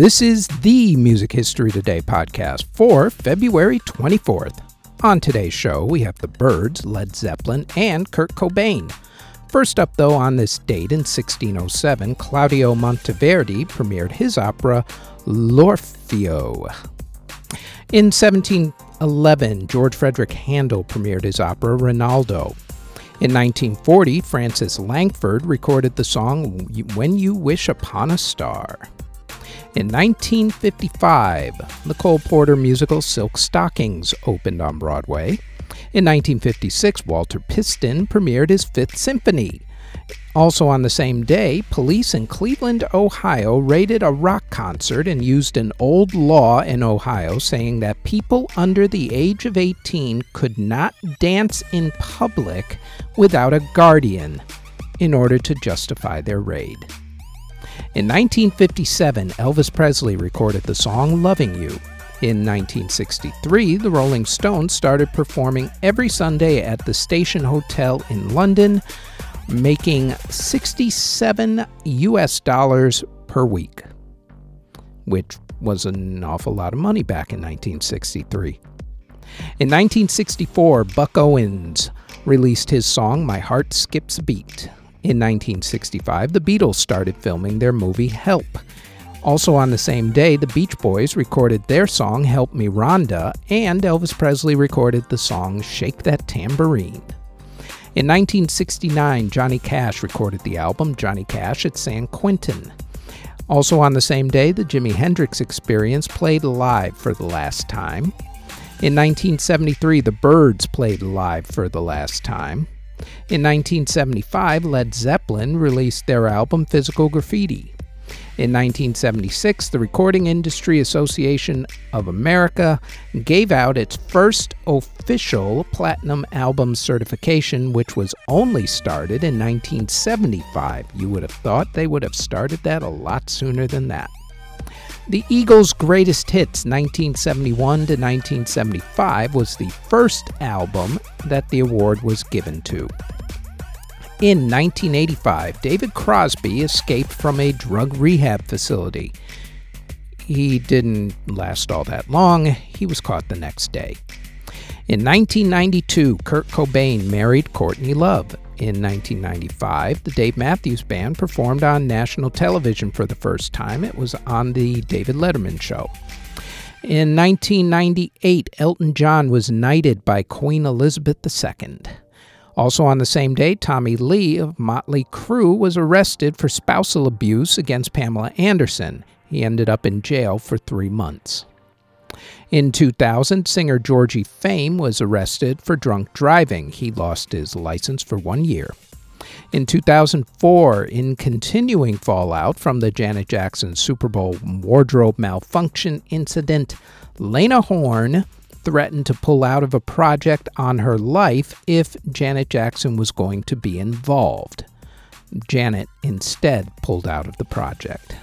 This is the Music History Today podcast for February 24th. On today's show, we have the Byrds, Led Zeppelin, and Kurt Cobain. First up, though, on this date in 1607, Claudio Monteverdi premiered his opera L'Orfeo. In 1711, George Frederick Handel premiered his opera Rinaldo. In 1940, Frances Langford recorded the song When You Wish Upon a Star. In 1955, the Cole Porter musical Silk Stockings opened on Broadway. In 1956, Walter Piston premiered his Fifth Symphony. Also on the same day, police in Cleveland, Ohio raided a rock concert and used an old law in Ohio saying that people under the age of 18 could not dance in public without a guardian in order to justify their raid. In 1957, Elvis Presley recorded the song Loving You. In 1963, the Rolling Stones started performing every Sunday at the Station Hotel in London, making 67 US dollars per week, which was an awful lot of money back in 1963. In 1964, Buck Owens released his song My Heart Skips a Beat. In 1965, the Beatles started filming their movie Help. Also on the same day, the Beach Boys recorded their song Help Me Rhonda, and Elvis Presley recorded the song Shake That Tambourine. In 1969, Johnny Cash recorded the album Johnny Cash at San Quentin. Also on the same day, the Jimi Hendrix Experience played live for the last time. In 1973, the Byrds played live for the last time. In 1975, Led Zeppelin released their album Physical Graffiti. In 1976, the Recording Industry Association of America gave out its first official platinum album certification, which was only started in 1975. You would have thought they would have started that a lot sooner than that. The Eagles' Greatest Hits 1971 to 1975 was the first album that the award was given to. In 1985, David Crosby escaped from a drug rehab facility. He didn't last all that long, he was caught the next day. In 1992, Kurt Cobain married Courtney Love. In 1995, the Dave Matthews Band performed on national television for the first time. It was on The David Letterman Show. In 1998, Elton John was knighted by Queen Elizabeth II. Also on the same day, Tommy Lee of Motley Crue was arrested for spousal abuse against Pamela Anderson. He ended up in jail for three months. In 2000, singer Georgie Fame was arrested for drunk driving. He lost his license for one year. In 2004, in continuing fallout from the Janet Jackson Super Bowl wardrobe malfunction incident, Lena Horne threatened to pull out of a project on her life if Janet Jackson was going to be involved. Janet instead pulled out of the project.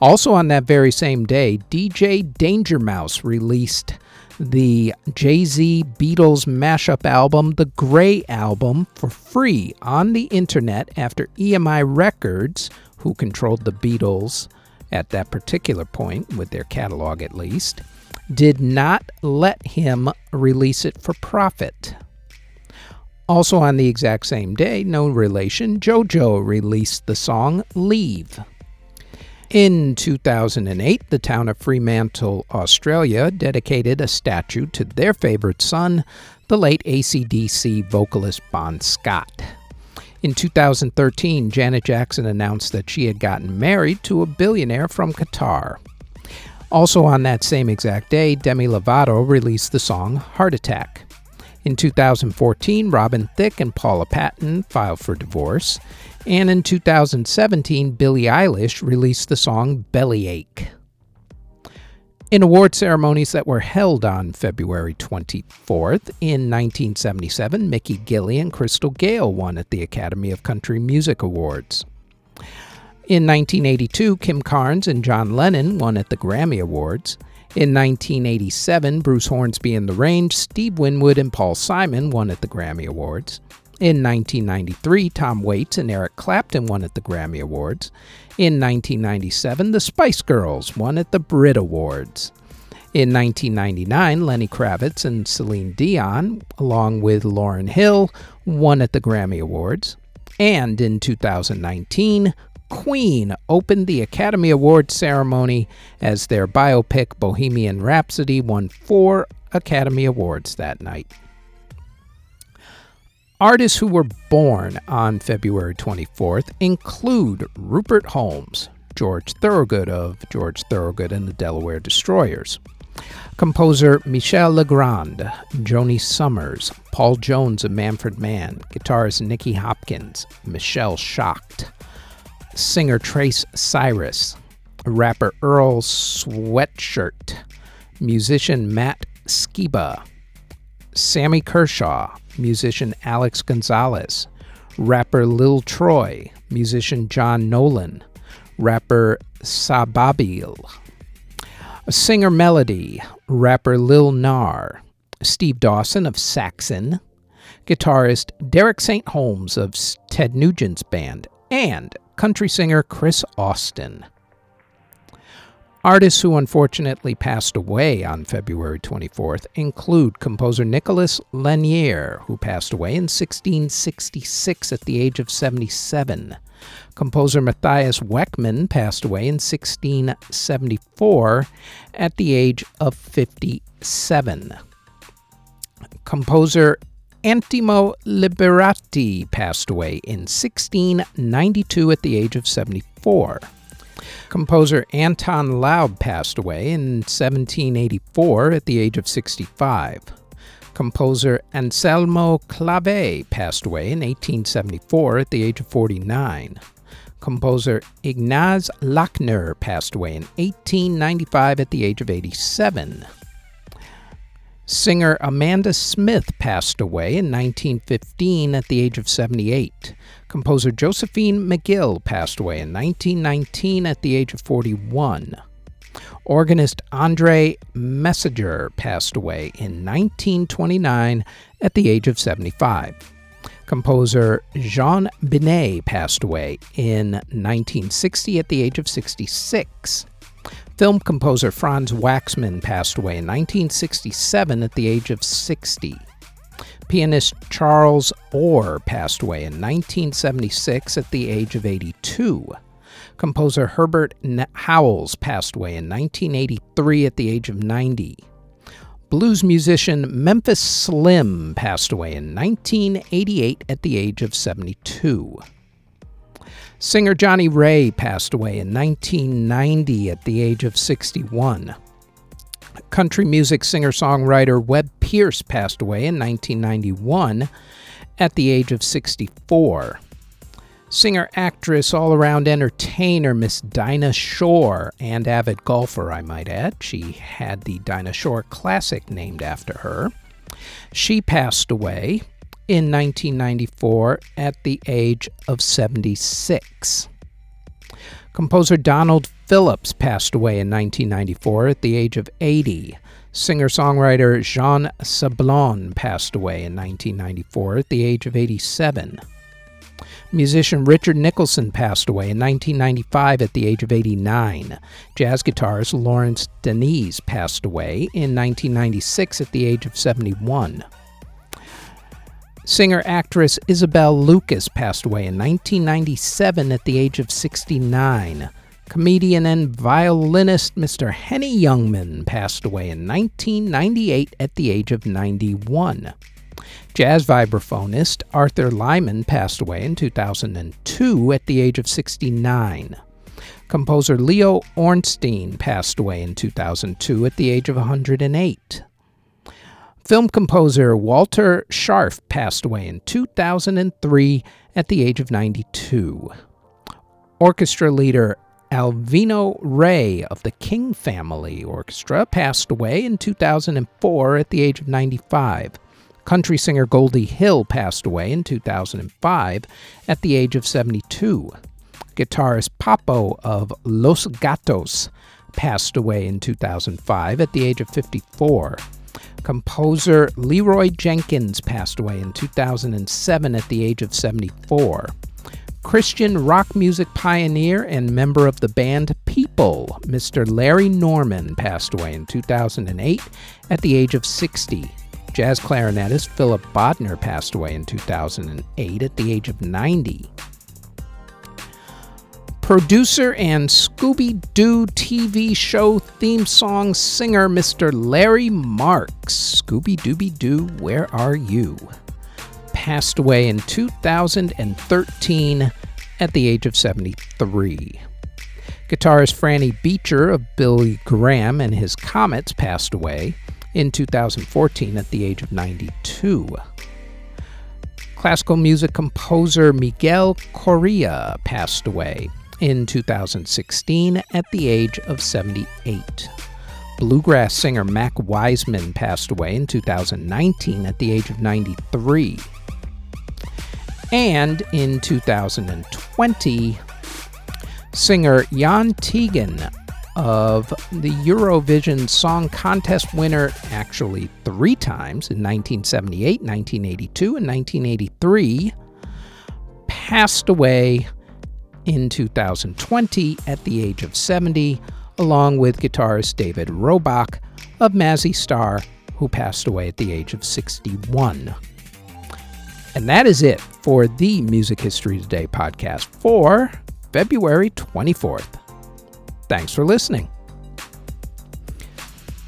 Also, on that very same day, DJ Danger Mouse released the Jay Z Beatles mashup album, the Grey Album, for free on the internet after EMI Records, who controlled the Beatles at that particular point, with their catalog at least, did not let him release it for profit. Also, on the exact same day, no relation, JoJo released the song Leave. In 2008, the town of Fremantle, Australia, dedicated a statue to their favorite son, the late ACDC vocalist Bon Scott. In 2013, Janet Jackson announced that she had gotten married to a billionaire from Qatar. Also on that same exact day, Demi Lovato released the song Heart Attack. In 2014, Robin Thicke and Paula Patton filed for divorce. And in 2017, Billie Eilish released the song Bellyache. In award ceremonies that were held on February 24th, in 1977, Mickey Gilley and Crystal Gayle won at the Academy of Country Music Awards. In 1982, Kim Carnes and John Lennon won at the Grammy Awards. In 1987, Bruce Hornsby and the Range, Steve Winwood, and Paul Simon won at the Grammy Awards. In 1993, Tom Waits and Eric Clapton won at the Grammy Awards. In 1997, the Spice Girls won at the Brit Awards. In 1999, Lenny Kravitz and Celine Dion, along with Lauryn Hill, won at the Grammy Awards. And in 2019, Queen opened the Academy Award ceremony as their biopic Bohemian Rhapsody won four Academy Awards that night. Artists who were born on February 24th include Rupert Holmes, George Thorogood of George Thorogood and the Delaware Destroyers, composer Michel Legrand, Joanie Sommers, Paul Jones of Manfred Mann, guitarist Nicky Hopkins, Michelle Shocked, singer Trace Cyrus, rapper Earl Sweatshirt, musician Matt Skiba, Sammy Kershaw, musician Alex Gonzalez, rapper Lil Troy, musician John Nolan, rapper Sababil, singer Melody, rapper Lil Nar, Steve Dawson of Saxon, guitarist Derek St. Holmes of Ted Nugent's band, and country singer Chris Austin. Artists who unfortunately passed away on February 24th include composer Nicholas Lanier, who passed away in 1666 at the age of 77. Composer Matthias Weckmann passed away in 1674 at the age of 57. Composer Antimo Liberati passed away in 1692 at the age of 74. Composer Anton Laube passed away in 1784 at the age of 65. Composer Anselmo Clave passed away in 1874 at the age of 49. Composer Ignaz Lachner passed away in 1895 at the age of 87. Singer Amanda Smith passed away in 1915 at the age of 78. Composer Josephine McGill passed away in 1919 at the age of 41. Organist Andre Messager passed away in 1929 at the age of 75. Composer Jean Binet passed away in 1960 at the age of 66. Film composer Franz Waxman passed away in 1967 at the age of 60. Pianist Charles Orr passed away in 1976 at the age of 82. Composer Herbert Howells passed away in 1983 at the age of 90. Blues musician Memphis Slim passed away in 1988 at the age of 72. Singer Johnnie Ray passed away in 1990 at the age of 61. Country music singer songwriter Webb Pierce passed away in 1991 at the age of 64. Singer, actress, all around entertainer Miss Dinah Shore, and avid golfer, I might add. She had the Dinah Shore Classic named after her. She passed away in 1994 at the age of 76. Composer Donald Phillips passed away in 1994 at the age of 80. Singer songwriter Jean Sablon passed away in 1994 at the age of 87. Musician Richard Nicholson passed away in 1995 at the age of 89. Jazz guitarist Lawrence Denis passed away in 1996 at the age of 71. Singer actress Isabel Lucas passed away in 1997 at the age of 69. Comedian and violinist Mr. Henny Youngman passed away in 1998 at the age of 91. Jazz vibraphonist Arthur Lyman passed away in 2002 at the age of 69. Composer Leo Ornstein passed away in 2002 at the age of 108. Film composer Walter Scharf passed away in 2003 at the age of 92. Orchestra leader Alvino Rey of the King Family Orchestra passed away in 2004 at the age of 95. Country singer Goldie Hill passed away in 2005 at the age of 72. Guitarist Pappo of Los Gatos passed away in 2005 at the age of 54. Composer Leroy Jenkins passed away in 2007 at the age of 74. Christian rock music pioneer and member of the band People, Mr. Larry Norman passed away in 2008 at the age of 60. Jazz clarinetist Philip Bodner passed away in 2008 at the age of 90. Producer and Scooby Doo TV show theme song singer Mr. Larry Marks, Scooby Dooby Doo, Where Are You? Passed away in 2013 at the age of 73. Guitarist Franny Beecher of Billy Graham and his Comets passed away in 2014 at the age of 92. Classical music composer Miguel Correa passed away in 2016 at the age of 78. Bluegrass singer Mac Wiseman passed away in 2019 at the age of 93. And in 2020, singer Jan Teigen of the Eurovision Song Contest winner actually three times in 1978, 1982, and 1983, passed away in 2020 at the age of 70, along with guitarist David Roback of Mazzy Star, who passed away at the age of 61. And that is it for the Music History Today podcast for February 24th. Thanks for listening.